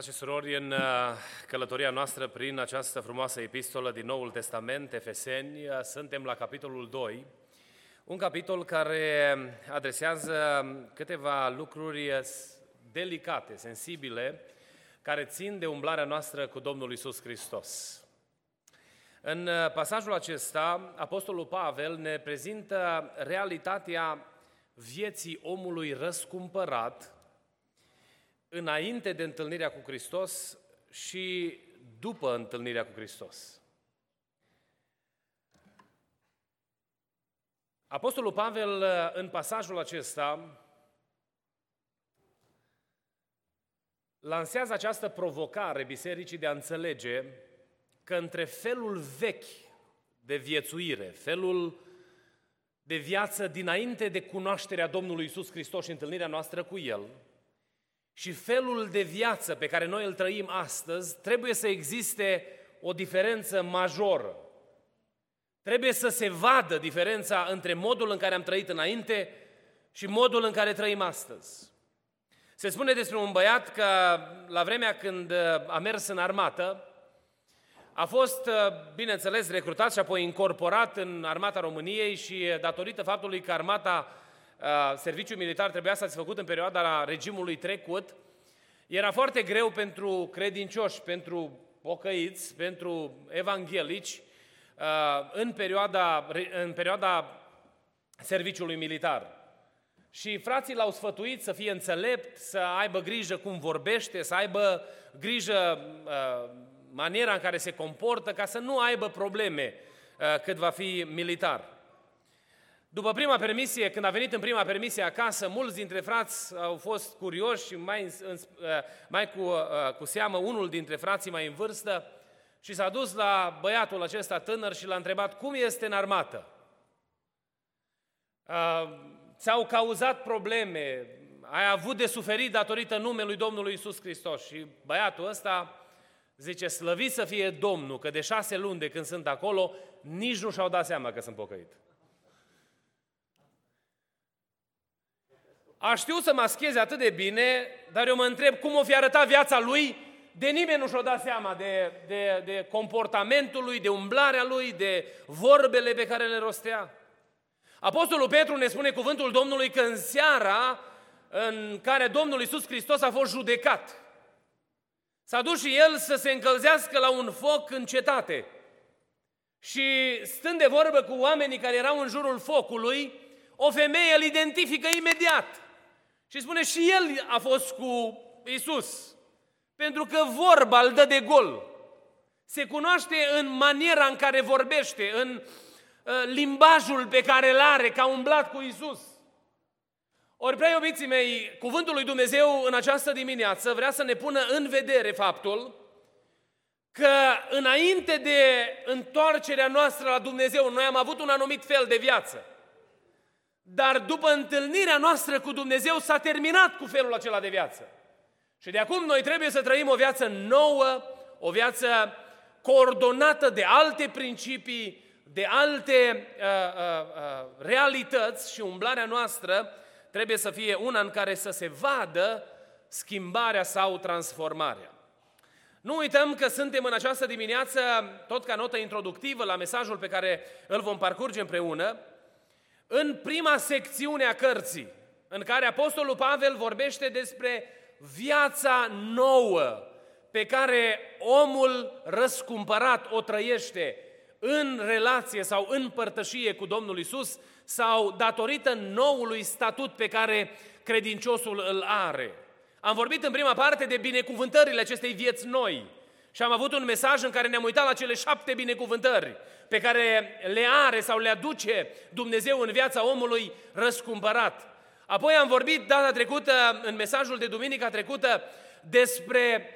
Frate și surori, în uh, călătoria noastră prin această frumoasă epistolă din Noul Testament, Efeseni, uh, suntem la capitolul 2, un capitol care adresează câteva lucruri delicate, sensibile, care țin de umblarea noastră cu Domnul Isus Hristos. În uh, pasajul acesta, Apostolul Pavel ne prezintă realitatea vieții omului răscumpărat, înainte de întâlnirea cu Hristos și după întâlnirea cu Hristos. Apostolul Pavel, în pasajul acesta, lansează această provocare bisericii de a înțelege că între felul vechi de viețuire, felul de viață dinainte de cunoașterea Domnului Isus Hristos și întâlnirea noastră cu El, și felul de viață pe care noi îl trăim astăzi, trebuie să existe o diferență majoră. Trebuie să se vadă diferența între modul în care am trăit înainte și modul în care trăim astăzi. Se spune despre un băiat că la vremea când a mers în armată, a fost, bineînțeles, recrutat și apoi incorporat în armata României și datorită faptului că armata Uh, serviciul militar trebuia să fi făcut în perioada regimului trecut, era foarte greu pentru credincioși, pentru pocăiți, pentru evanghelici, uh, în perioada, în perioada serviciului militar. Și frații l-au sfătuit să fie înțelept, să aibă grijă cum vorbește, să aibă grijă uh, maniera în care se comportă, ca să nu aibă probleme cât va fi militar. După prima permisie, când a venit în prima permisie acasă, mulți dintre frați au fost curioși și mai, uh, mai cu, uh, cu seamă unul dintre frații mai în vârstă și s-a dus la băiatul acesta tânăr și l-a întrebat cum este în armată. Uh, ți-au cauzat probleme, ai avut de suferit datorită numelui Domnului Isus Hristos și băiatul ăsta zice, slăvit să fie Domnul, că de șase luni de când sunt acolo, nici nu și-au dat seama că sunt pocăit. A știut să mascheze atât de bine, dar eu mă întreb cum o fi arătat viața lui, de nimeni nu și-o dat seama de, de, de comportamentul lui, de umblarea lui, de vorbele pe care le rostea. Apostolul Petru ne spune cuvântul Domnului că în seara în care Domnul Iisus Hristos a fost judecat, s-a dus și el să se încălzească la un foc în cetate. Și stând de vorbă cu oamenii care erau în jurul focului, o femeie îl identifică imediat. Și spune și el a fost cu Isus. Pentru că vorba îl dă de gol. Se cunoaște în maniera în care vorbește, în uh, limbajul pe care îl are, ca umblat cu Isus. Ori, prea iubiții mei, cuvântul lui Dumnezeu în această dimineață vrea să ne pună în vedere faptul că înainte de întoarcerea noastră la Dumnezeu, noi am avut un anumit fel de viață. Dar după întâlnirea noastră cu Dumnezeu s-a terminat cu felul acela de viață. Și de acum noi trebuie să trăim o viață nouă, o viață coordonată de alte principii, de alte uh, uh, uh, realități și umblarea noastră trebuie să fie una în care să se vadă schimbarea sau transformarea. Nu uităm că suntem în această dimineață, tot ca notă introductivă la mesajul pe care îl vom parcurge împreună, în prima secțiune a cărții, în care Apostolul Pavel vorbește despre viața nouă pe care omul răscumpărat o trăiește în relație sau în părtășie cu Domnul Isus sau datorită noului statut pe care credinciosul îl are. Am vorbit în prima parte de binecuvântările acestei vieți noi și am avut un mesaj în care ne-am uitat la cele șapte binecuvântări pe care le are sau le aduce Dumnezeu în viața omului răscumpărat. Apoi am vorbit data trecută, în mesajul de duminica trecută, despre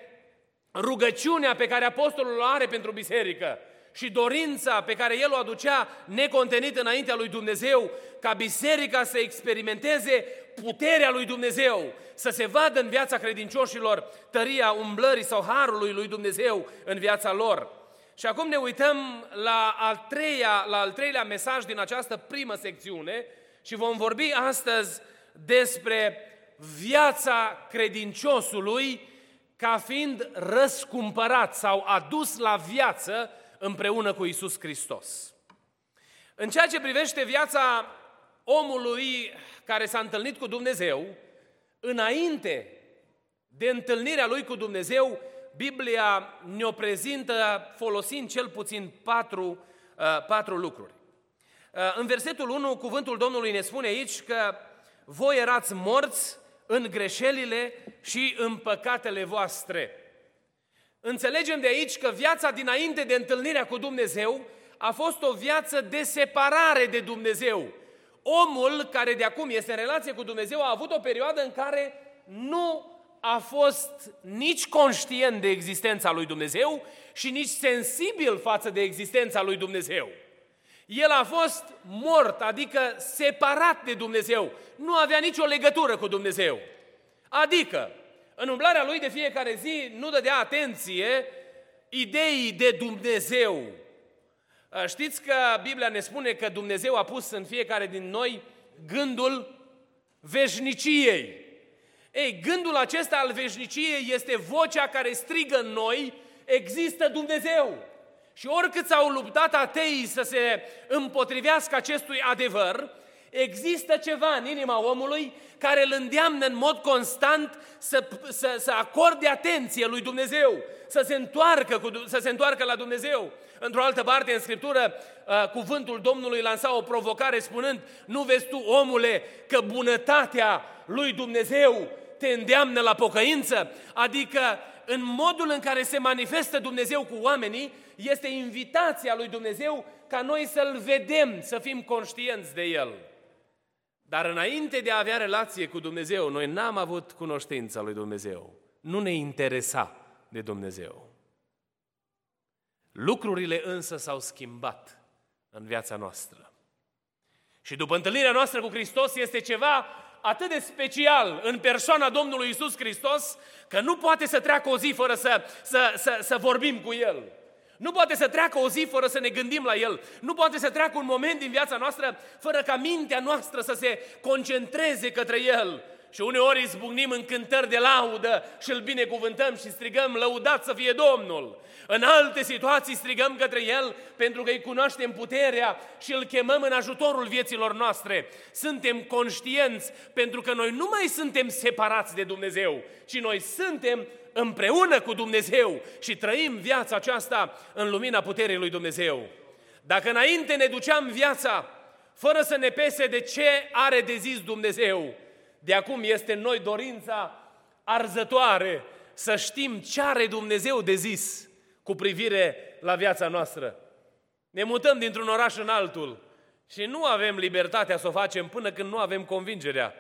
rugăciunea pe care apostolul o are pentru biserică și dorința pe care el o aducea necontenit înaintea lui Dumnezeu, ca biserica să experimenteze puterea lui Dumnezeu, să se vadă în viața credincioșilor tăria umblării sau harului lui Dumnezeu în viața lor. Și acum ne uităm la al, treia, la al treilea mesaj din această primă secțiune și vom vorbi astăzi despre viața credinciosului ca fiind răscumpărat sau adus la viață împreună cu Isus Hristos. În ceea ce privește viața omului care s-a întâlnit cu Dumnezeu, înainte de întâlnirea lui cu Dumnezeu, Biblia ne-o prezintă folosind cel puțin patru, uh, patru lucruri. Uh, în versetul 1, cuvântul Domnului ne spune aici că voi erați morți în greșelile și în păcatele voastre. Înțelegem de aici că viața dinainte de întâlnirea cu Dumnezeu a fost o viață de separare de Dumnezeu. Omul care de acum este în relație cu Dumnezeu a avut o perioadă în care nu a fost nici conștient de existența lui Dumnezeu și nici sensibil față de existența lui Dumnezeu. El a fost mort, adică separat de Dumnezeu. Nu avea nicio legătură cu Dumnezeu. Adică, în umblarea lui de fiecare zi, nu dădea atenție ideii de Dumnezeu. Știți că Biblia ne spune că Dumnezeu a pus în fiecare din noi gândul veșniciei. Ei, gândul acesta al veșniciei este vocea care strigă în noi, există Dumnezeu. Și oricât s-au luptat ateii să se împotrivească acestui adevăr, există ceva în inima omului care îl îndeamnă în mod constant să, să, să acorde atenție lui Dumnezeu, să se, întoarcă cu, să se întoarcă la Dumnezeu. Într-o altă parte, în Scriptură, uh, cuvântul Domnului lansa o provocare spunând, nu vezi tu, omule, că bunătatea lui Dumnezeu te îndeamnă la pocăință? Adică în modul în care se manifestă Dumnezeu cu oamenii, este invitația lui Dumnezeu ca noi să-L vedem, să fim conștienți de El. Dar înainte de a avea relație cu Dumnezeu, noi n-am avut cunoștința lui Dumnezeu. Nu ne interesa de Dumnezeu. Lucrurile însă s-au schimbat în viața noastră. Și după întâlnirea noastră cu Hristos este ceva atât de special în persoana Domnului Isus Hristos, că nu poate să treacă o zi fără să, să, să, să vorbim cu El. Nu poate să treacă o zi fără să ne gândim la El. Nu poate să treacă un moment din viața noastră fără ca mintea noastră să se concentreze către El. Și uneori izbucnim în cântări de laudă și îl binecuvântăm și strigăm, lăudat să fie Domnul. În alte situații strigăm către El pentru că îi cunoaștem puterea și îl chemăm în ajutorul vieților noastre. Suntem conștienți pentru că noi nu mai suntem separați de Dumnezeu, ci noi suntem împreună cu Dumnezeu și trăim viața aceasta în lumina puterii lui Dumnezeu. Dacă înainte ne duceam viața fără să ne pese de ce are de zis Dumnezeu, de acum este în noi dorința arzătoare să știm ce are Dumnezeu de zis cu privire la viața noastră. Ne mutăm dintr-un oraș în altul și nu avem libertatea să o facem până când nu avem convingerea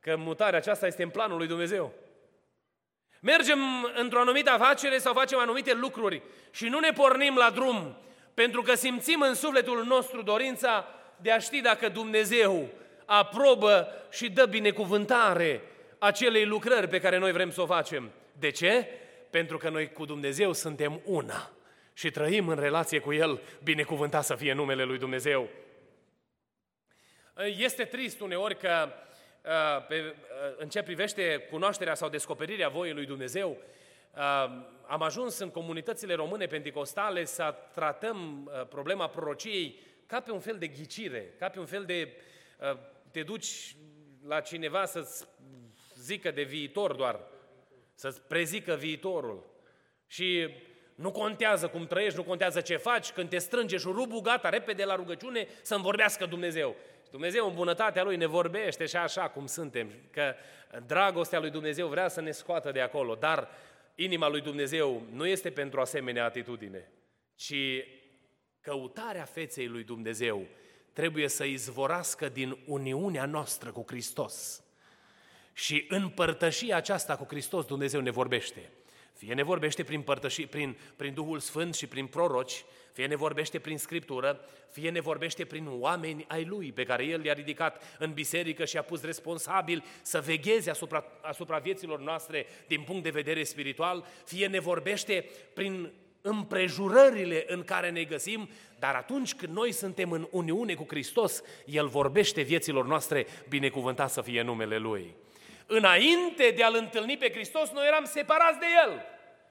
că mutarea aceasta este în planul lui Dumnezeu. Mergem într-o anumită afacere sau facem anumite lucruri și nu ne pornim la drum pentru că simțim în sufletul nostru dorința de a ști dacă Dumnezeu aprobă și dă binecuvântare acelei lucrări pe care noi vrem să o facem. De ce? Pentru că noi cu Dumnezeu suntem una și trăim în relație cu El, binecuvântat să fie numele Lui Dumnezeu. Este trist uneori că uh, pe, uh, în ce privește cunoașterea sau descoperirea voii lui Dumnezeu, uh, am ajuns în comunitățile române pentecostale să tratăm problema prorociei ca pe un fel de ghicire, ca pe un fel de te duci la cineva să-ți zică de viitor doar, să-ți prezică viitorul. Și nu contează cum trăiești, nu contează ce faci, când te strânge șurubul, gata, repede la rugăciune să-mi vorbească Dumnezeu. Dumnezeu în bunătatea Lui ne vorbește și așa cum suntem, că dragostea Lui Dumnezeu vrea să ne scoată de acolo, dar inima Lui Dumnezeu nu este pentru asemenea atitudine, ci căutarea feței Lui Dumnezeu trebuie să izvorască din uniunea noastră cu Hristos. Și în părtășia aceasta cu Hristos Dumnezeu ne vorbește. Fie ne vorbește prin, părtăși, prin, prin Duhul Sfânt și prin proroci, fie ne vorbește prin Scriptură, fie ne vorbește prin oameni ai Lui, pe care El i-a ridicat în biserică și a pus responsabil să vegheze asupra, asupra vieților noastre din punct de vedere spiritual, fie ne vorbește prin împrejurările în care ne găsim, dar atunci când noi suntem în uniune cu Hristos, El vorbește vieților noastre, binecuvântat să fie numele Lui. Înainte de a-L întâlni pe Hristos, noi eram separați de El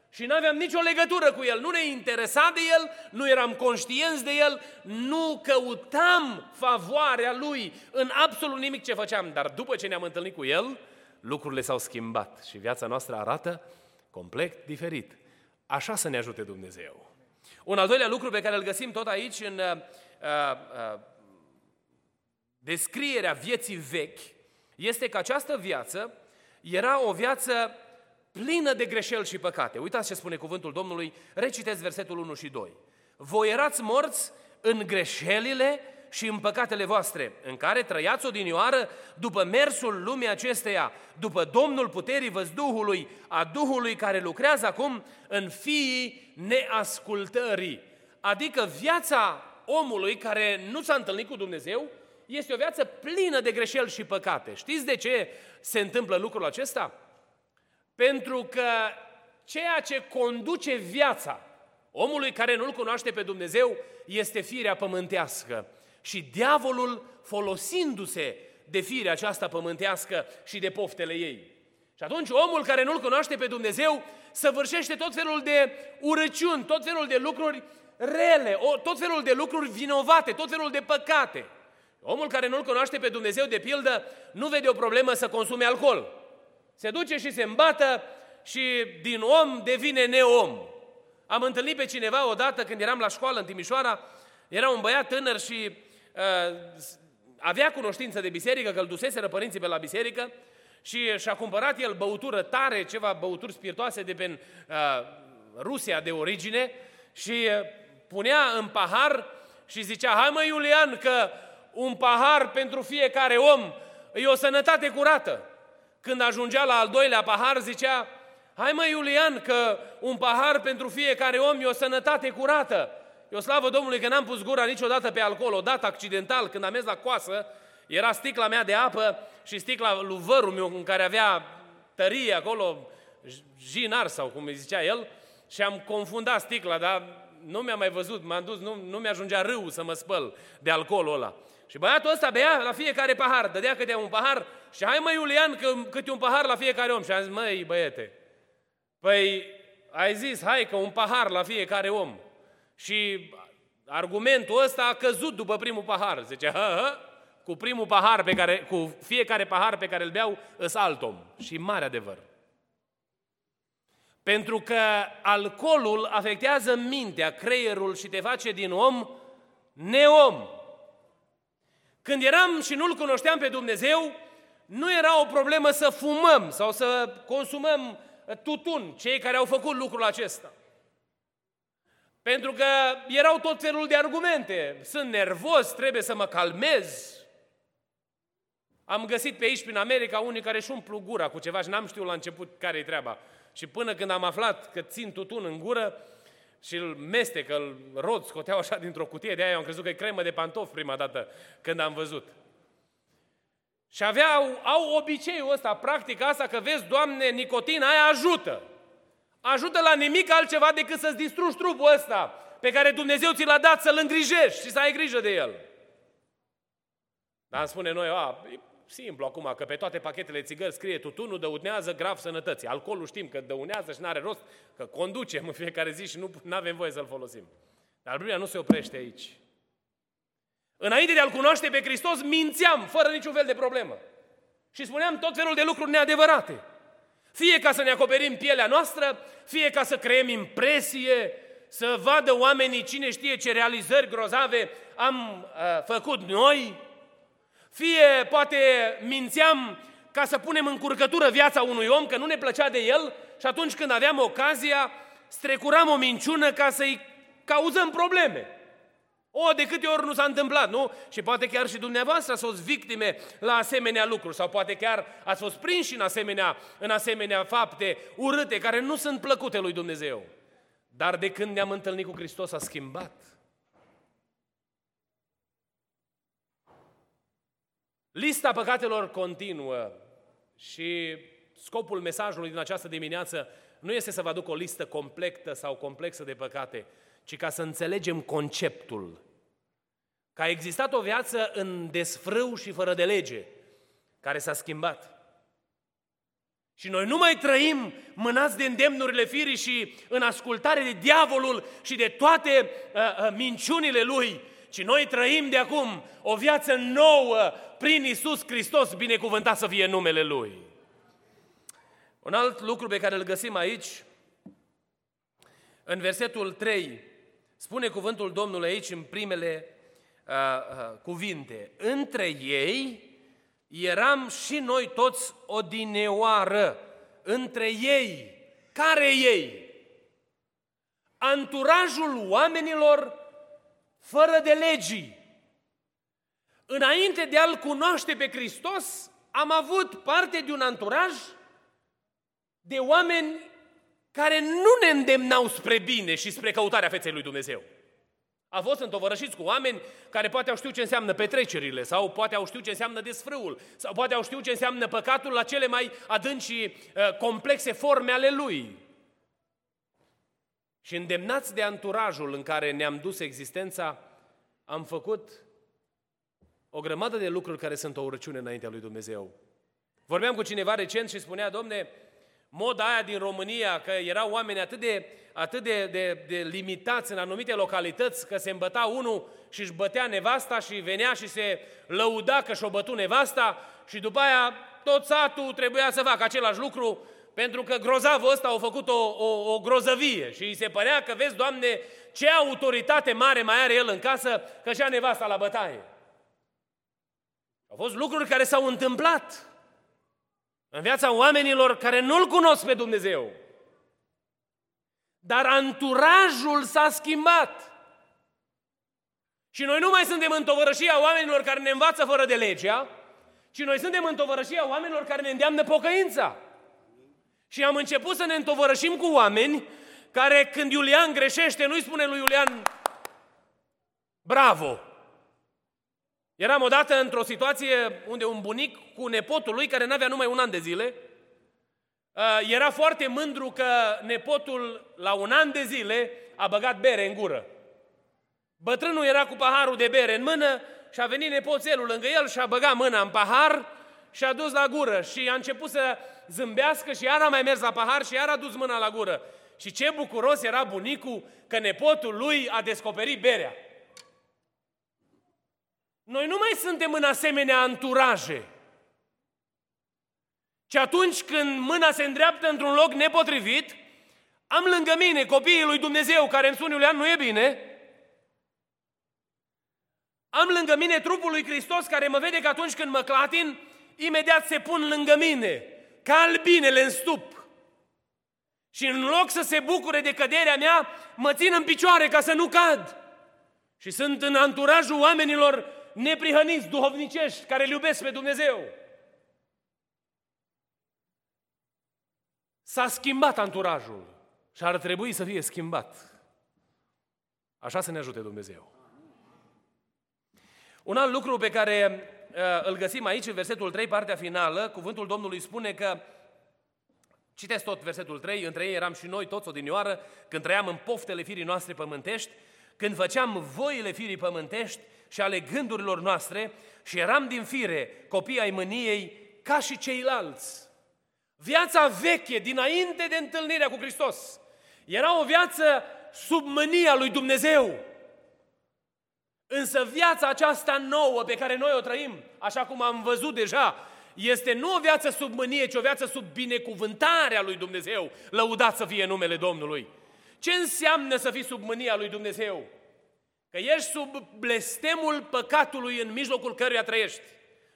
și nu aveam nicio legătură cu El, nu ne interesa de El, nu eram conștienți de El, nu căutam favoarea Lui în absolut nimic ce făceam, dar după ce ne-am întâlnit cu El, lucrurile s-au schimbat și viața noastră arată complet diferit. Așa să ne ajute Dumnezeu. Un al doilea lucru pe care îl găsim tot aici în uh, uh, descrierea vieții vechi este că această viață era o viață plină de greșeli și păcate. Uitați ce spune cuvântul Domnului, reciteți versetul 1 și 2. Voi erați morți în greșelile și în păcatele voastre, în care trăiați odinioară după mersul lumii acesteia, după Domnul puterii văzduhului, a Duhului care lucrează acum în fiii neascultării. Adică viața omului care nu s-a întâlnit cu Dumnezeu este o viață plină de greșeli și păcate. Știți de ce se întâmplă lucrul acesta? Pentru că ceea ce conduce viața omului care nu-L cunoaște pe Dumnezeu este firea pământească. Și diavolul, folosindu-se de firea aceasta pământească și de poftele ei. Și atunci omul care nu-L cunoaște pe Dumnezeu săvârșește tot felul de urăciuni, tot felul de lucruri rele, tot felul de lucruri vinovate, tot felul de păcate. Omul care nu-L cunoaște pe Dumnezeu, de pildă, nu vede o problemă să consume alcool. Se duce și se îmbată și din om devine neom. Am întâlnit pe cineva odată când eram la școală în Timișoara, era un băiat tânăr și uh, avea cunoștință de biserică, că îl duseseră părinții pe la biserică și și-a cumpărat el băutură tare, ceva băuturi spiritoase de pe uh, Rusia de origine și uh, punea în pahar și zicea, hai mă Iulian că un pahar pentru fiecare om e o sănătate curată. Când ajungea la al doilea pahar, zicea, hai mă Iulian, că un pahar pentru fiecare om e o sănătate curată. Eu slavă Domnului că n-am pus gura niciodată pe alcool, odată accidental, când am mers la coasă, era sticla mea de apă și sticla lui vărul meu în care avea tărie acolo, jinar sau cum îi zicea el, și am confundat sticla, dar nu mi-a mai văzut, m-am dus, nu, nu mi-ajungea râu să mă spăl de alcoolul ăla. Și băiatul ăsta bea la fiecare pahar, dădea câte un pahar și hai mă Iulian că câte un pahar la fiecare om. Și am zis, măi băiete, păi ai zis, hai că un pahar la fiecare om. Și argumentul ăsta a căzut după primul pahar. Zice, hă, hă, cu primul pahar pe care, cu fiecare pahar pe care îl beau, îs alt om. Și mare adevăr. Pentru că alcoolul afectează mintea, creierul și te face din om neom. Când eram și nu-L cunoșteam pe Dumnezeu, nu era o problemă să fumăm sau să consumăm tutun, cei care au făcut lucrul acesta. Pentru că erau tot felul de argumente. Sunt nervos, trebuie să mă calmez. Am găsit pe aici, prin America, unii care își umplu gura cu ceva și n-am știut la început care e treaba. Și până când am aflat că țin tutun în gură și îl mestecă, îl rod, scoteau așa dintr-o cutie, de aia am crezut că e cremă de pantofi prima dată când am văzut. Și aveau, au obiceiul ăsta, practica asta, că vezi, Doamne, nicotina aia ajută. Ajută la nimic altceva decât să-ți distrugi trupul ăsta pe care Dumnezeu ți l-a dat să-l îngrijești și să ai grijă de el. Dar îmi spune noi, a, e simplu acum, că pe toate pachetele țigări scrie tutunul dăunează grav sănătății. Alcoolul știm că dăunează și nu are rost, că conducem în fiecare zi și nu avem voie să-l folosim. Dar Biblia nu se oprește aici. Înainte de a-L cunoaște pe Hristos, mințeam fără niciun fel de problemă. Și spuneam tot felul de lucruri neadevărate. Fie ca să ne acoperim pielea noastră, fie ca să creăm impresie, să vadă oamenii cine știe ce realizări grozave am uh, făcut noi, fie poate mințeam ca să punem în curcătură viața unui om, că nu ne plăcea de el și atunci când aveam ocazia, strecuram o minciună ca să-i cauzăm probleme. O, de câte ori nu s-a întâmplat, nu? Și poate chiar și dumneavoastră ați fost victime la asemenea lucruri sau poate chiar ați fost prinși în asemenea, în asemenea fapte urâte care nu sunt plăcute lui Dumnezeu. Dar de când ne-am întâlnit cu Hristos a schimbat. Lista păcatelor continuă și scopul mesajului din această dimineață nu este să vă aduc o listă completă sau complexă de păcate, ci ca să înțelegem conceptul. Că a existat o viață în desfrâu și fără de lege, care s-a schimbat. Și noi nu mai trăim mânați de îndemnurile firii și în ascultare de diavolul și de toate uh, uh, minciunile lui, ci noi trăim de acum o viață nouă prin Isus Hristos, binecuvântat să fie numele Lui. Un alt lucru pe care îl găsim aici, în versetul 3, spune cuvântul Domnului aici în primele uh, uh, cuvinte. Între ei eram și noi toți odineoară. Între ei. Care ei? Anturajul oamenilor fără de legii. Înainte de a-L cunoaște pe Hristos, am avut parte de un anturaj de oameni care nu ne îndemnau spre bine și spre căutarea feței lui Dumnezeu. A fost întovărășiți cu oameni care poate au știut ce înseamnă petrecerile, sau poate au știut ce înseamnă desfrâul, sau poate au știut ce înseamnă păcatul la cele mai adânci și uh, complexe forme ale lui. Și îndemnați de anturajul în care ne-am dus existența, am făcut o grămadă de lucruri care sunt o urăciune înaintea lui Dumnezeu. Vorbeam cu cineva recent și spunea, domne, moda aia din România, că erau oameni atât de, atât de, de, de limitați în anumite localități, că se îmbăta unul și își bătea nevasta și venea și se lăuda că și-o bătu nevasta și după aia tot satul trebuia să facă același lucru pentru că grozavul ăsta a făcut o, o, o grozăvie și îi se părea că, vezi, Doamne, ce autoritate mare mai are el în casă că și-a nevasta la bătaie. Au fost lucruri care s-au întâmplat în viața oamenilor care nu-L cunosc pe Dumnezeu. Dar anturajul s-a schimbat. Și noi nu mai suntem în tovărășia oamenilor care ne învață fără de legea, ci noi suntem în tovărășia oamenilor care ne îndeamnă pocăința. Și am început să ne întovărășim cu oameni care când Iulian greșește, nu-i spune lui Iulian, bravo, Eram odată într-o situație unde un bunic cu nepotul lui, care n-avea numai un an de zile, uh, era foarte mândru că nepotul la un an de zile a băgat bere în gură. Bătrânul era cu paharul de bere în mână și a venit nepoțelul lângă el și a băgat mâna în pahar și a dus la gură și a început să zâmbească și iar a mai mers la pahar și iar a dus mâna la gură. Și ce bucuros era bunicul că nepotul lui a descoperit berea. Noi nu mai suntem în asemenea anturaje. Și atunci când mâna se îndreaptă într-un loc nepotrivit, am lângă mine copiii lui Dumnezeu care îmi spun, Iulian, nu e bine. Am lângă mine trupul lui Hristos care mă vede că atunci când mă clatin, imediat se pun lângă mine, ca albinele în stup. Și în loc să se bucure de căderea mea, mă țin în picioare ca să nu cad. Și sunt în anturajul oamenilor neprihăniți, duhovnicești, care îl iubesc pe Dumnezeu. S-a schimbat anturajul și ar trebui să fie schimbat. Așa să ne ajute Dumnezeu. Un alt lucru pe care uh, îl găsim aici, în versetul 3, partea finală, cuvântul Domnului spune că, citesc tot versetul 3, între ei eram și noi toți odinioară, când trăiam în poftele firii noastre pământești, când făceam voile firii pământești și ale gândurilor noastre și eram din fire copii ai mâniei ca și ceilalți. Viața veche, dinainte de întâlnirea cu Hristos, era o viață sub mânia lui Dumnezeu. Însă viața aceasta nouă pe care noi o trăim, așa cum am văzut deja, este nu o viață sub mânie, ci o viață sub binecuvântarea lui Dumnezeu. Lăudat să fie numele Domnului. Ce înseamnă să fii sub mânia lui Dumnezeu? Că ești sub blestemul păcatului în mijlocul căruia trăiești.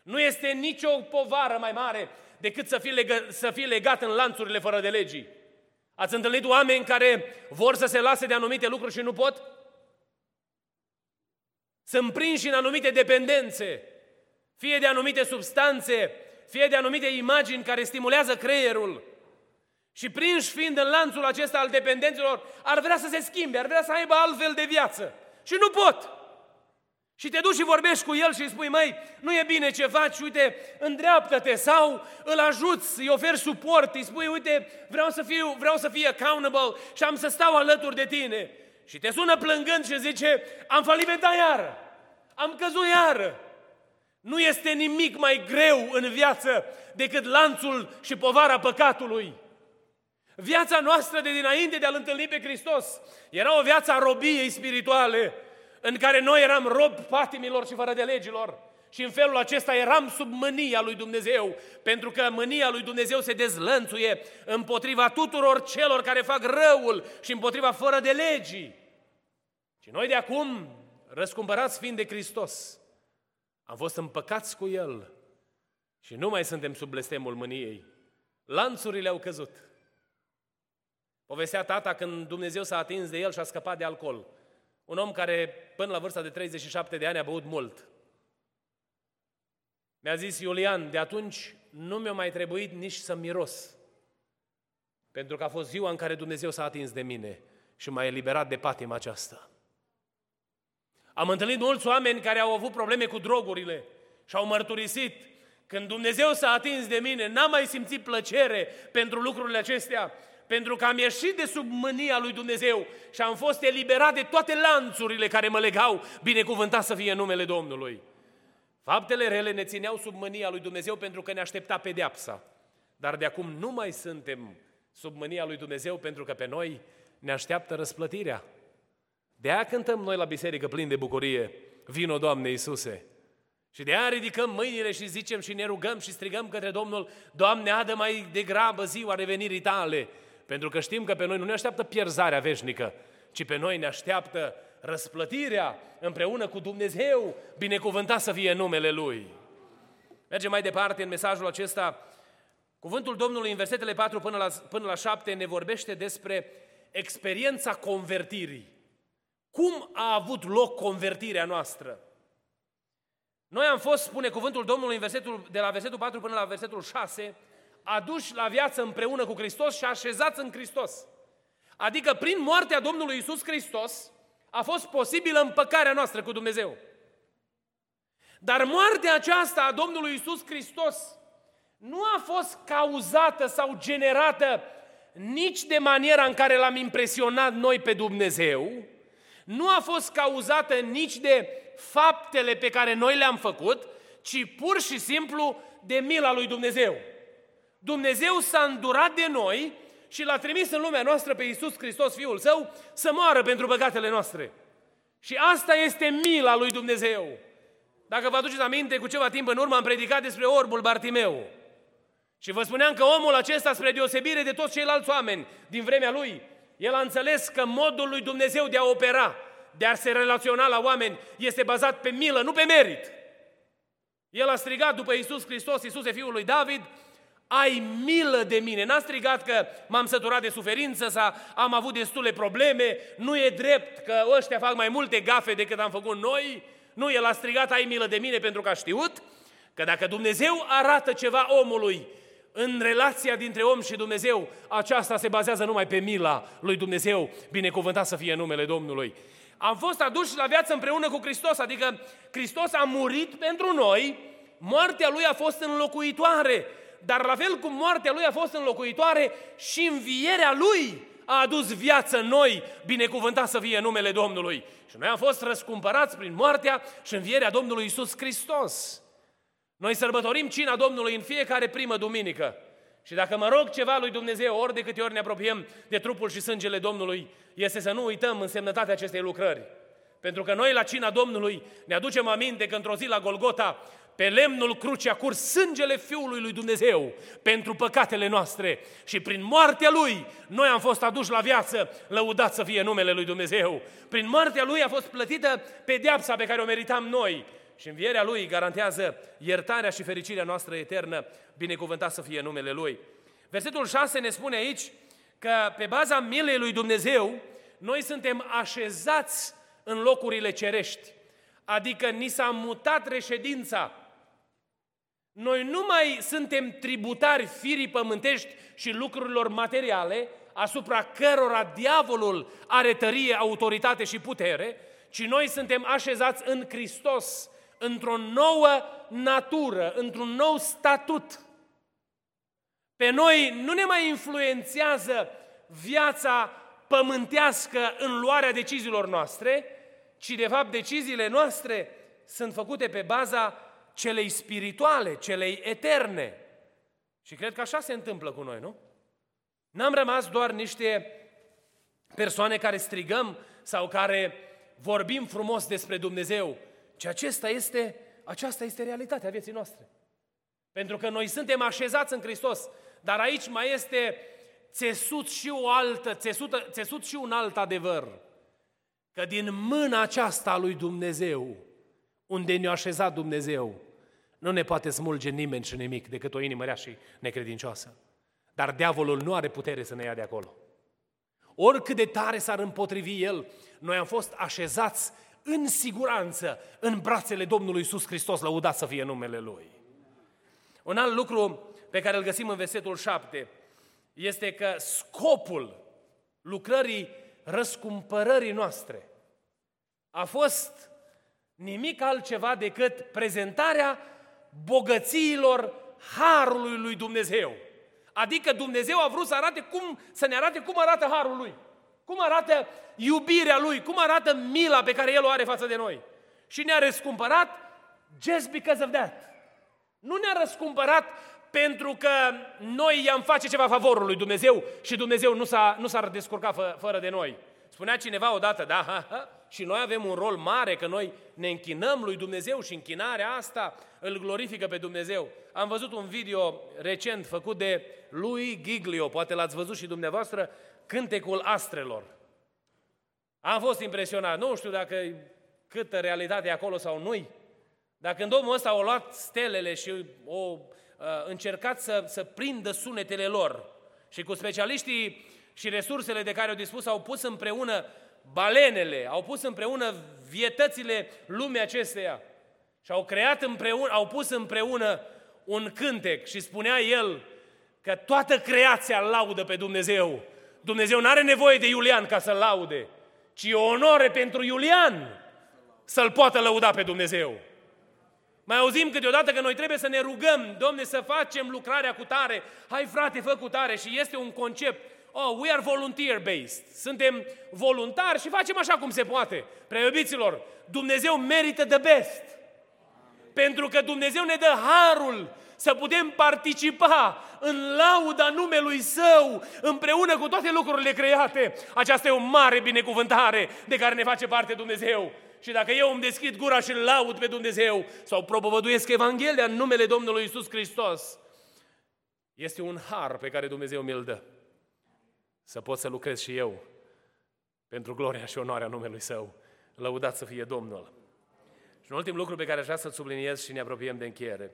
Nu este nicio povară mai mare decât să fii, legă, să fii legat în lanțurile fără de legii. Ați întâlnit oameni care vor să se lase de anumite lucruri și nu pot? Sunt prinși în anumite dependențe, fie de anumite substanțe, fie de anumite imagini care stimulează creierul. Și prinși fiind în lanțul acesta al dependenților, ar vrea să se schimbe, ar vrea să aibă altfel de viață. Și nu pot. Și te duci și vorbești cu el și îi spui, măi, nu e bine ce faci, uite, îndreaptă-te sau îl ajuți, îi oferi suport, îi spui, uite, vreau să fiu, vreau să fie accountable și am să stau alături de tine. Și te sună plângând și zice, am falimentat iară, am căzut iară. Nu este nimic mai greu în viață decât lanțul și povara păcatului. Viața noastră de dinainte de a-L întâlni pe Hristos era o viață a robiei spirituale, în care noi eram rob patimilor și fără de legilor. Și în felul acesta eram sub mânia lui Dumnezeu, pentru că mânia lui Dumnezeu se dezlănțuie împotriva tuturor celor care fac răul și împotriva fără de legii. Și noi de acum, răscumpărați fiind de Hristos, am fost împăcați cu El și nu mai suntem sub blestemul mâniei. Lanțurile au căzut. Povestea tata când Dumnezeu s-a atins de el și a scăpat de alcool. Un om care până la vârsta de 37 de ani a băut mult. Mi-a zis Iulian, de atunci nu mi-a mai trebuit nici să miros. Pentru că a fost ziua în care Dumnezeu s-a atins de mine și m-a eliberat de patima aceasta. Am întâlnit mulți oameni care au avut probleme cu drogurile și au mărturisit. Când Dumnezeu s-a atins de mine, n-am mai simțit plăcere pentru lucrurile acestea, pentru că am ieșit de sub mânia lui Dumnezeu și am fost eliberat de toate lanțurile care mă legau, binecuvântat să fie numele Domnului. Faptele rele ne țineau sub mânia lui Dumnezeu pentru că ne aștepta pedeapsa. Dar de acum nu mai suntem sub mânia lui Dumnezeu pentru că pe noi ne așteaptă răsplătirea. De aia cântăm noi la biserică plin de bucurie, vino Doamne Iisuse. Și de aia ridicăm mâinile și zicem și ne rugăm și strigăm către Domnul, Doamne, adă mai degrabă ziua revenirii tale, pentru că știm că pe noi nu ne așteaptă pierzarea veșnică, ci pe noi ne așteaptă răsplătirea împreună cu Dumnezeu, binecuvântat să fie numele Lui. Mergem mai departe în mesajul acesta. Cuvântul Domnului în versetele 4 până la, până la 7 ne vorbește despre experiența convertirii. Cum a avut loc convertirea noastră? Noi am fost, spune cuvântul Domnului în versetul, de la versetul 4 până la versetul 6, aduși la viață împreună cu Hristos și așezați în Hristos. Adică prin moartea Domnului Isus Hristos a fost posibilă împăcarea noastră cu Dumnezeu. Dar moartea aceasta a Domnului Isus Hristos nu a fost cauzată sau generată nici de maniera în care l-am impresionat noi pe Dumnezeu, nu a fost cauzată nici de faptele pe care noi le-am făcut, ci pur și simplu de mila lui Dumnezeu. Dumnezeu s-a îndurat de noi și l-a trimis în lumea noastră pe Iisus Hristos, Fiul Său, să moară pentru păcatele noastre. Și asta este mila lui Dumnezeu. Dacă vă aduceți aminte, cu ceva timp în urmă am predicat despre orbul Bartimeu. Și vă spuneam că omul acesta, spre deosebire de toți ceilalți oameni din vremea lui, el a înțeles că modul lui Dumnezeu de a opera, de a se relaționa la oameni, este bazat pe milă, nu pe merit. El a strigat după Iisus Hristos, Iisuse Fiul lui David, ai milă de mine. N-a strigat că m-am săturat de suferință sau am avut destule probleme, nu e drept că ăștia fac mai multe gafe decât am făcut noi. Nu, el a strigat, ai milă de mine pentru că a știut că dacă Dumnezeu arată ceva omului în relația dintre om și Dumnezeu, aceasta se bazează numai pe mila lui Dumnezeu, binecuvântat să fie numele Domnului. Am fost aduși la viață împreună cu Hristos, adică Hristos a murit pentru noi, moartea Lui a fost înlocuitoare, dar la fel cum moartea Lui a fost înlocuitoare și învierea Lui a adus viață noi, binecuvântat să fie numele Domnului. Și noi am fost răscumpărați prin moartea și învierea Domnului Isus Hristos. Noi sărbătorim cina Domnului în fiecare primă duminică. Și dacă mă rog ceva lui Dumnezeu, ori de câte ori ne apropiem de trupul și sângele Domnului, este să nu uităm însemnătatea acestei lucrări. Pentru că noi la cina Domnului ne aducem aminte că într-o zi la Golgota pe lemnul crucii a curs sângele Fiului lui Dumnezeu pentru păcatele noastre și prin moartea Lui noi am fost aduși la viață, lăudat să fie numele Lui Dumnezeu. Prin moartea Lui a fost plătită pedeapsa pe care o meritam noi și învierea Lui garantează iertarea și fericirea noastră eternă, binecuvântat să fie numele Lui. Versetul 6 ne spune aici că pe baza milei Lui Dumnezeu, noi suntem așezați în locurile cerești, adică ni s-a mutat reședința noi nu mai suntem tributari firii pământești și lucrurilor materiale, asupra cărora diavolul are tărie, autoritate și putere, ci noi suntem așezați în Hristos, într-o nouă natură, într-un nou statut. Pe noi nu ne mai influențează viața pământească în luarea deciziilor noastre, ci de fapt deciziile noastre sunt făcute pe baza celei spirituale, celei eterne. Și cred că așa se întâmplă cu noi, nu? N-am rămas doar niște persoane care strigăm sau care vorbim frumos despre Dumnezeu, ci acesta este, aceasta este realitatea vieții noastre. Pentru că noi suntem așezați în Hristos, dar aici mai este țesut și o altă, țesut, țesut și un alt adevăr. Că din mâna aceasta a lui Dumnezeu, unde ne-a așezat Dumnezeu, nu ne poate smulge nimeni și nimic decât o inimă rea și necredincioasă. Dar diavolul nu are putere să ne ia de acolo. Oricât de tare s-ar împotrivi el, noi am fost așezați în siguranță în brațele Domnului Iisus Hristos, lăudat să fie numele Lui. Un alt lucru pe care îl găsim în versetul 7 este că scopul lucrării răscumpărării noastre a fost nimic altceva decât prezentarea bogățiilor harului lui Dumnezeu. Adică Dumnezeu a vrut să arate cum, să ne arate cum arată harul lui. Cum arată iubirea lui, cum arată mila pe care el o are față de noi. Și ne-a răscumpărat just because of that. Nu ne-a răscumpărat pentru că noi i-am face ceva favorul lui Dumnezeu și Dumnezeu nu, s-a, nu s-ar descurca fă, fără de noi. Spunea cineva odată, da, ha, ha, și noi avem un rol mare, că noi ne închinăm lui Dumnezeu și închinarea asta îl glorifică pe Dumnezeu. Am văzut un video recent făcut de lui Giglio, poate l-ați văzut și dumneavoastră, Cântecul Astrelor. Am fost impresionat, nu știu dacă câtă realitate e acolo sau nu dar când omul ăsta a luat stelele și o uh, încercat să, să prindă sunetele lor și cu specialiștii și resursele de care au dispus au pus împreună balenele, au pus împreună vietățile lumii acesteia și au creat împreună, au pus împreună un cântec și spunea el că toată creația laudă pe Dumnezeu. Dumnezeu nu are nevoie de Iulian ca să-l laude, ci o onoare pentru Iulian să-l poată lăuda pe Dumnezeu. Mai auzim câteodată că noi trebuie să ne rugăm, Domne, să facem lucrarea cu tare. Hai frate, fă cu tare și este un concept oh, we are volunteer-based. Suntem voluntari și facem așa cum se poate. Preiubiților, Dumnezeu merită the best. Pentru că Dumnezeu ne dă harul să putem participa în lauda numelui Său, împreună cu toate lucrurile create. Aceasta e o mare binecuvântare de care ne face parte Dumnezeu. Și dacă eu îmi deschid gura și îl laud pe Dumnezeu sau propovăduiesc Evanghelia în numele Domnului Isus Hristos, este un har pe care Dumnezeu mi-l dă să pot să lucrez și eu pentru gloria și onoarea numelui Său. Lăudat să fie Domnul. Și un ultim lucru pe care aș vrea să-l subliniez și ne apropiem de încheiere.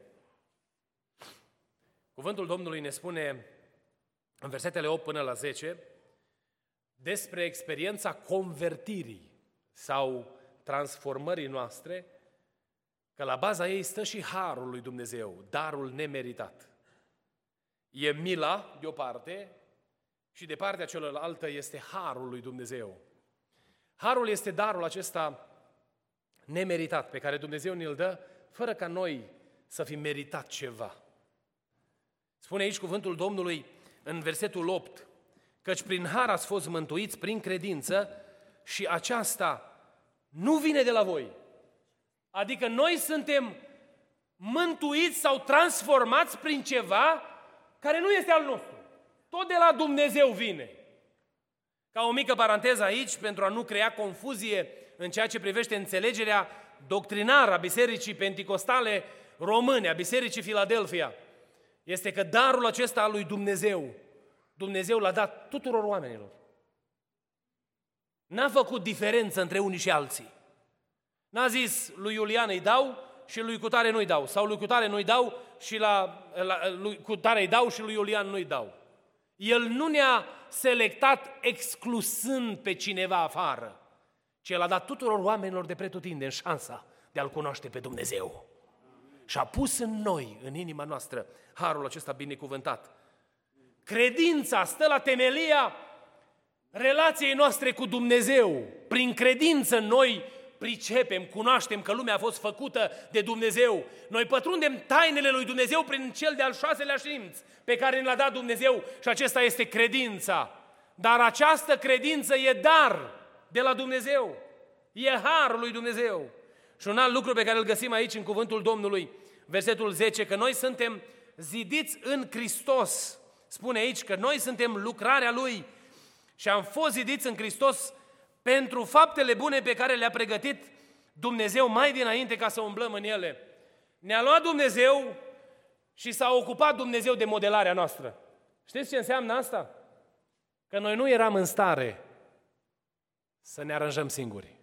Cuvântul Domnului ne spune în versetele 8 până la 10 despre experiența convertirii sau transformării noastre, că la baza ei stă și harul lui Dumnezeu, darul nemeritat. E mila, de o parte, și de partea cealaltă este harul lui Dumnezeu. Harul este darul acesta nemeritat pe care Dumnezeu ne-l dă fără ca noi să fi meritat ceva. Spune aici cuvântul Domnului în versetul 8, căci prin har ați fost mântuiți prin credință și aceasta nu vine de la voi. Adică noi suntem mântuiți sau transformați prin ceva care nu este al nostru. Tot de la Dumnezeu vine. Ca o mică paranteză aici, pentru a nu crea confuzie în ceea ce privește înțelegerea doctrinară a Bisericii Pentecostale români a Bisericii Filadelfia este că darul acesta al lui Dumnezeu, Dumnezeu l-a dat tuturor oamenilor. N-a făcut diferență între unii și alții. N-a zis lui Iulian îi dau și lui Cutare nu-i dau. Sau lui Cutare nu-i dau și la, la lui Cutare îi dau și lui Iulian nu-i dau. El nu ne-a selectat exclusând pe cineva afară, ci El a dat tuturor oamenilor de pretutinde în șansa de a-L cunoaște pe Dumnezeu. Și a pus în noi, în inima noastră, harul acesta binecuvântat. Credința stă la temelia relației noastre cu Dumnezeu. Prin credință noi pricepem, cunoaștem că lumea a fost făcută de Dumnezeu. Noi pătrundem tainele lui Dumnezeu prin cel de-al șaselea simț pe care ne l-a dat Dumnezeu și acesta este credința. Dar această credință e dar de la Dumnezeu. E harul lui Dumnezeu. Și un alt lucru pe care îl găsim aici în cuvântul Domnului, versetul 10, că noi suntem zidiți în Hristos. Spune aici că noi suntem lucrarea Lui și am fost zidiți în Hristos pentru faptele bune pe care le-a pregătit Dumnezeu mai dinainte ca să umblăm în ele. Ne-a luat Dumnezeu și s-a ocupat Dumnezeu de modelarea noastră. Știți ce înseamnă asta? Că noi nu eram în stare să ne aranjăm singuri.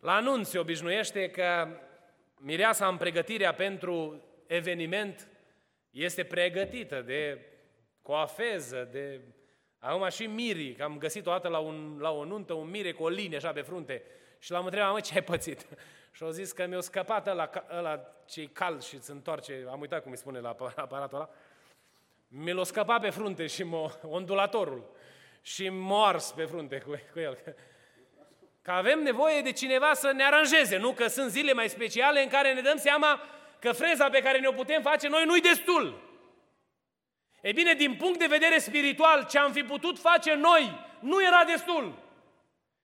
La anunț se obișnuiește că mireasa în pregătirea pentru eveniment este pregătită de coafeză, de... Acum și mirii, că am găsit o dată la, un, la o nuntă un mire cu o linie așa pe frunte și l-am întrebat, mă, ce ai pățit? și au zis că mi-a scăpat ăla, ăla ce cald și se întoarce, am uitat cum îi spune la aparatul ăla, mi l-a scăpat pe frunte și m ondulatorul și m ars pe frunte cu, cu el. Că avem nevoie de cineva să ne aranjeze, nu? Că sunt zile mai speciale în care ne dăm seama că freza pe care ne-o putem face noi nu-i destul. E bine, din punct de vedere spiritual, ce am fi putut face noi nu era destul.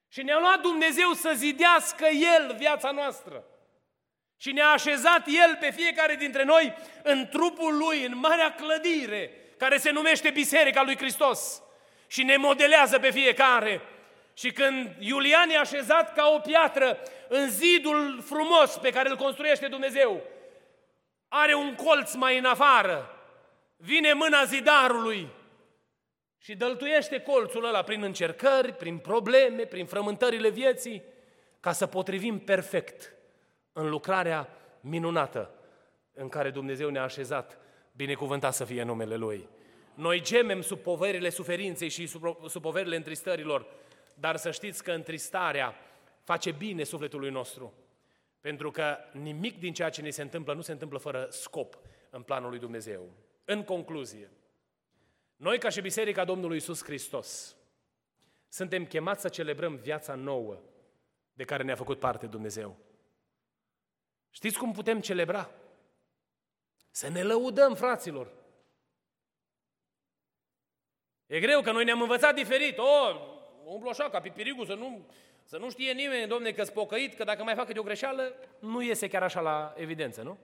Și ne-a luat Dumnezeu să zidească El viața noastră. Și ne-a așezat El pe fiecare dintre noi în trupul Lui, în marea clădire, care se numește Biserica lui Hristos. Și ne modelează pe fiecare. Și când Iulian e așezat ca o piatră în zidul frumos pe care îl construiește Dumnezeu, are un colț mai în afară, vine mâna zidarului și dăltuiește colțul ăla prin încercări, prin probleme, prin frământările vieții, ca să potrivim perfect în lucrarea minunată în care Dumnezeu ne-a așezat, binecuvântat să fie numele Lui. Noi gemem sub poverile suferinței și sub, sub poverile întristărilor, dar să știți că întristarea face bine sufletului nostru. Pentru că nimic din ceea ce ne se întâmplă nu se întâmplă fără scop în planul lui Dumnezeu. În concluzie, noi ca și Biserica Domnului Isus Hristos suntem chemați să celebrăm viața nouă de care ne-a făcut parte Dumnezeu. Știți cum putem celebra? Să ne lăudăm, fraților. E greu că noi ne-am învățat diferit. O, umblu așa ca pipirigul să nu să nu știe nimeni, domne, că spocăit, că dacă mai fac de o greșeală, nu iese chiar așa la evidență, nu?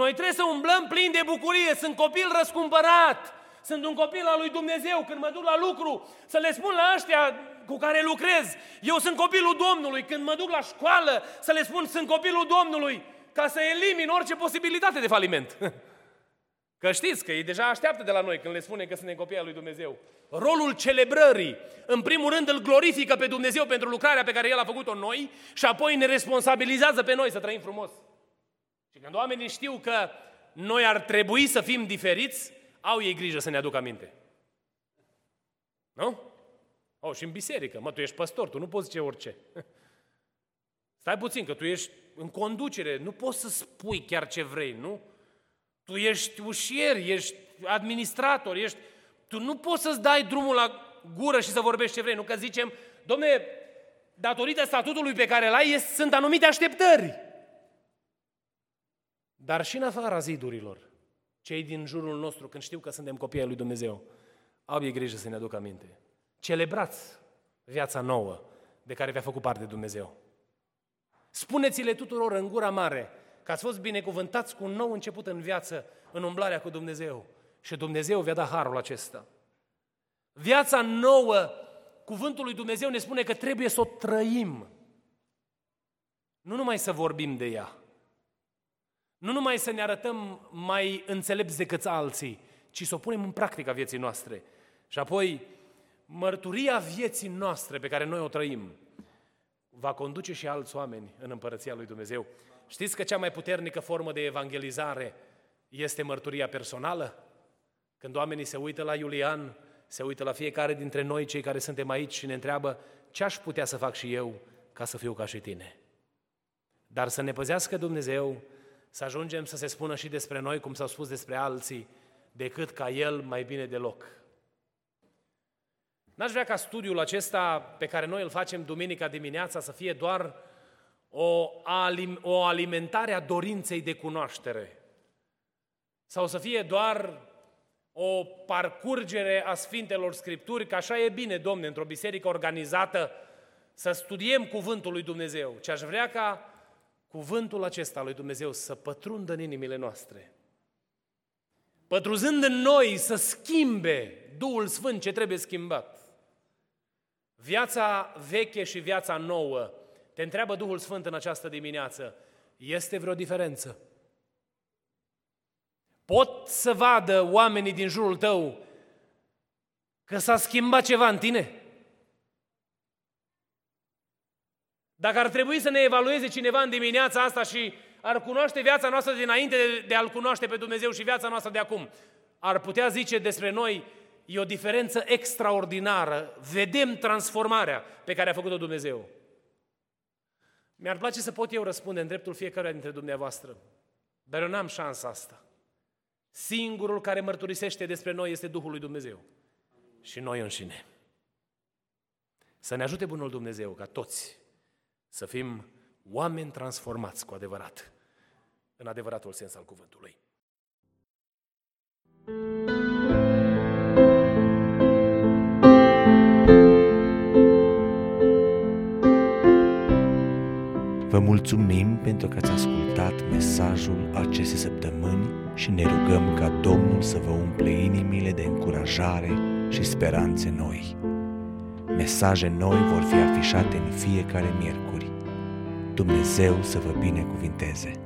Noi trebuie să umblăm plini de bucurie, sunt copil răscumpărat, sunt un copil al lui Dumnezeu, când mă duc la lucru, să le spun la ăștia cu care lucrez, eu sunt copilul Domnului, când mă duc la școală, să le spun sunt copilul Domnului, ca să elimin orice posibilitate de faliment. Că știți că ei deja așteaptă de la noi când le spune că suntem copii al lui Dumnezeu. Rolul celebrării, în primul rând, îl glorifică pe Dumnezeu pentru lucrarea pe care El a făcut-o în noi și apoi ne responsabilizează pe noi să trăim frumos. Și când oamenii știu că noi ar trebui să fim diferiți, au ei grijă să ne aducă aminte. Nu? Au și în biserică. Mă, tu ești păstor, tu nu poți zice orice. Stai puțin, că tu ești în conducere, nu poți să spui chiar ce vrei, nu? Tu ești ușier, ești administrator, ești... Tu nu poți să-ți dai drumul la gură și să vorbești ce vrei, nu? Că zicem, domne, datorită statutului pe care îl ai, sunt anumite așteptări. Dar și în afara zidurilor, cei din jurul nostru, când știu că suntem copii ai lui Dumnezeu, au ei grijă să ne aducă aminte. Celebrați viața nouă de care vi-a făcut parte Dumnezeu. Spuneți-le tuturor în gura mare că ați fost binecuvântați cu un nou început în viață, în umblarea cu Dumnezeu. Și Dumnezeu vi-a dat harul acesta. Viața nouă, cuvântul lui Dumnezeu ne spune că trebuie să o trăim. Nu numai să vorbim de ea, nu numai să ne arătăm mai înțelepți decât alții, ci să o punem în practică vieții noastre. Și apoi, mărturia vieții noastre pe care noi o trăim va conduce și alți oameni în împărăția lui Dumnezeu. Știți că cea mai puternică formă de evangelizare este mărturia personală? Când oamenii se uită la Iulian, se uită la fiecare dintre noi, cei care suntem aici și ne întreabă ce aș putea să fac și eu ca să fiu ca și tine. Dar să ne păzească Dumnezeu, să ajungem să se spună și despre noi, cum s-au spus despre alții, decât ca El mai bine deloc. N-aș vrea ca studiul acesta pe care noi îl facem duminica dimineața să fie doar o, alim, o alimentare a dorinței de cunoaștere sau să fie doar o parcurgere a Sfintelor Scripturi, că așa e bine, domne, într-o biserică organizată, să studiem Cuvântul lui Dumnezeu, ce aș vrea ca Cuvântul acesta lui Dumnezeu să pătrundă în inimile noastre. Pătruzând în noi să schimbe Duhul Sfânt ce trebuie schimbat. Viața veche și viața nouă, te întreabă Duhul Sfânt în această dimineață, este vreo diferență? Pot să vadă oamenii din jurul tău că s-a schimbat ceva în tine? Dacă ar trebui să ne evalueze cineva în dimineața asta și ar cunoaște viața noastră dinainte de, de a-L cunoaște pe Dumnezeu și viața noastră de acum, ar putea zice despre noi, e o diferență extraordinară, vedem transformarea pe care a făcut-o Dumnezeu. Mi-ar place să pot eu răspunde în dreptul fiecăruia dintre dumneavoastră, dar eu n-am șansa asta. Singurul care mărturisește despre noi este Duhul lui Dumnezeu și noi înșine. Să ne ajute Bunul Dumnezeu ca toți să fim oameni transformați cu adevărat, în adevăratul sens al cuvântului. Vă mulțumim pentru că ați ascultat mesajul acestei săptămâni și ne rugăm ca Domnul să vă umple inimile de încurajare și speranțe noi. Mesaje noi vor fi afișate în fiecare miercuri. Dumnezeu să vă binecuvinteze!